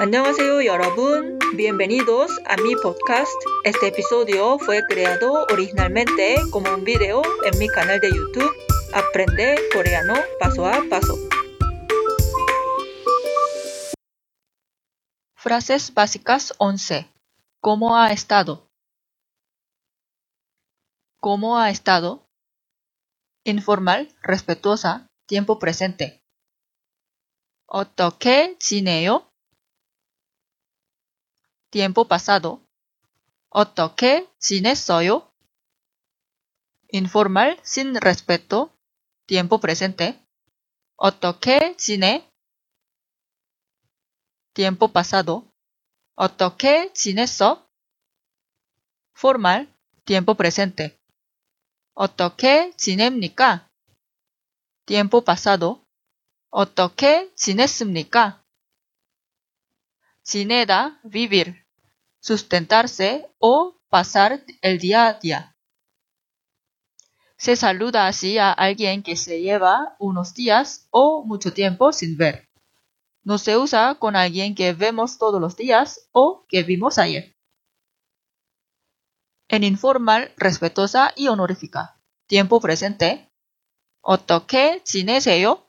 안녕하세요 여러분. Bienvenidos a mi podcast. Este episodio fue creado originalmente como un video en mi canal de YouTube Aprende coreano paso a paso. Frases básicas 11. ¿Cómo ha estado? ¿Cómo ha estado? Informal, respetuosa, tiempo presente. 어떻게 지내요? tiempo pasado. 어떻게 지냈어요? informal, sin respeto, tiempo presente. 어떻게 지내? tiempo pasado. 어떻게 지냈어? formal, tiempo presente. 어떻게 지냅니까? tiempo pasado. 어떻게 지냈습니까? 지내다, vivir, sustentarse o pasar el día a día. Se saluda así a alguien que se lleva unos días o mucho tiempo sin ver. No se usa con alguien que vemos todos los días o que vimos ayer. En informal, respetuosa y honorífica. Tiempo presente. 어떻게 지내세요?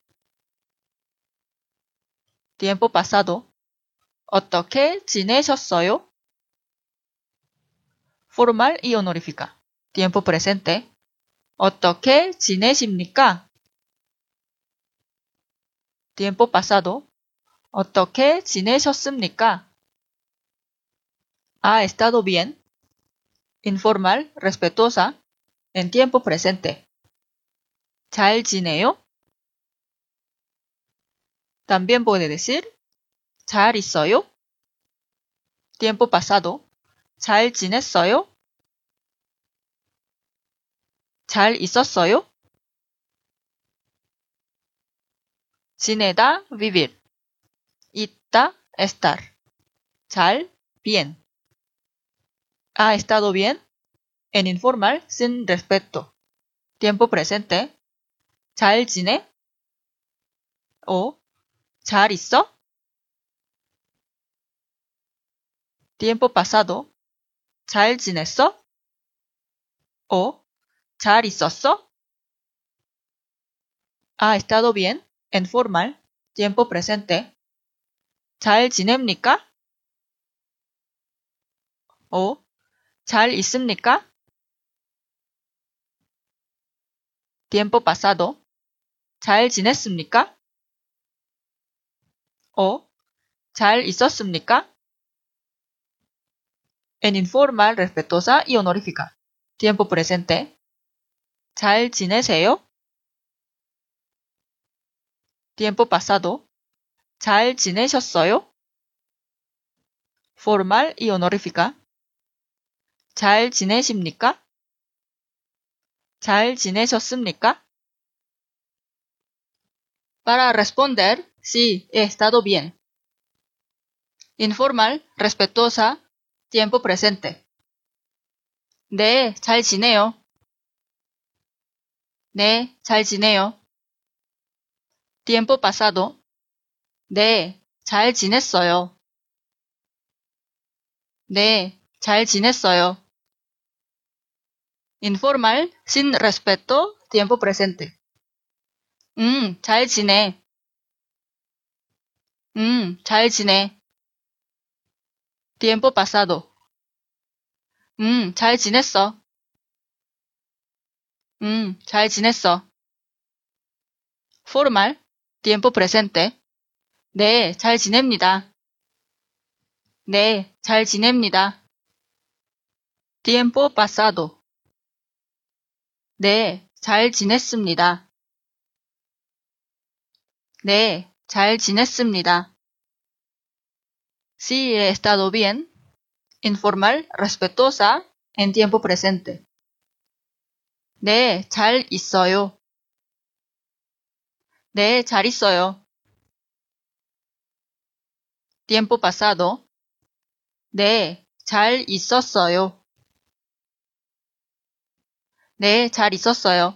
Tiempo pasado. 어떻게 지내셨어요? Formal y honorífica. Tiempo presente. 어떻게 지내십니까? Tiempo pasado. 어떻게 지내셨습니까? ¿Ha estado bien? Informal, respetuosa, en tiempo presente. 잘 지내요? También puede decir 잘 있어요? Tiempo pasado. 잘 지냈어요? 잘 있었어요? 지내다, vivir. 있다, estar. 잘, bien. ¿Ha estado bien? En informal, sin respeto. Tiempo presente. 잘 지내? o 잘 있어? Tiempo pasado. 잘 지냈어? o 잘 있었어? ¿Ha estado bien? En formal. Tiempo presente. 잘 지냅니까? o 잘 있습니까? Tiempo pasado. 잘 지냈습니까? o 잘 있었습니까? En informal, respetuosa y honorífica. Tiempo presente. 잘 지내세요? Tiempo pasado. 잘 지내셨어요? Formal y honorífica. 잘 지내십니까? 잘 지내셨습니까? Para responder, sí, he estado bien. Informal, respetuosa, tiempo presente. 네, 잘 지내요. 네, 잘 지내요. Tiempo pasado. 네, 잘 지냈어요. 네, 잘 지냈어요. Informal, sin respeto, tiempo presente. 음, 잘 지내. 음, 잘 지내. Tiempo pasado. 음, 잘 지냈어. 음, 잘 지냈어. Formal. Tiempo presente. 네, 잘 지냅니다. 네, 잘 지냅니다. Tiempo pasado. 네, 잘 지냈습니다. 네, 잘 지냈습니다. Sí, he estado bien. Informal, respetuosa, en tiempo presente. 네, 잘 있어요. 네, 잘 있어요. Tiempo pasado. 네, 잘 있었어요. 네, 잘 있었어요.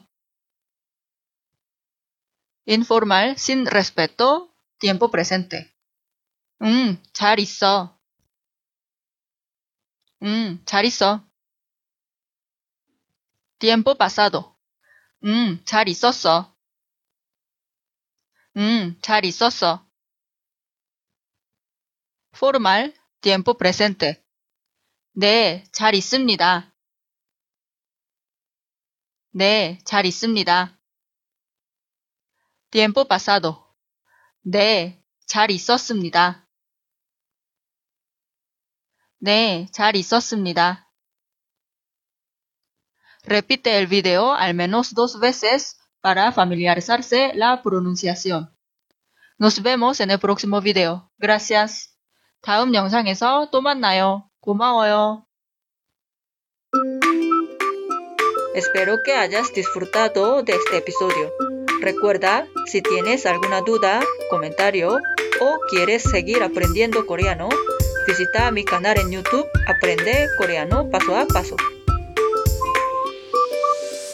Informal, sin respeto, tiempo presente. 응, 잘 있어. 응, 잘 있어. tiempo pasado. 응, 잘 있었어. 응, 잘 있었어. formal, tiempo presente. 네, 잘 있습니다. 네, 잘 있습니다. tiempo pasado. 네, 잘 있었습니다. 네, 잘 있었습니다. Repite el video al menos dos veces para familiarizarse la pronunciación. Nos vemos en el próximo video. Gracias. 다음 영상에서 또 만나요. 고마워요. Espero que hayas disfrutado de este episodio. Recuerda, si tienes alguna duda, comentario o quieres seguir aprendiendo coreano, visita mi canal en YouTube Aprende Coreano Paso a Paso.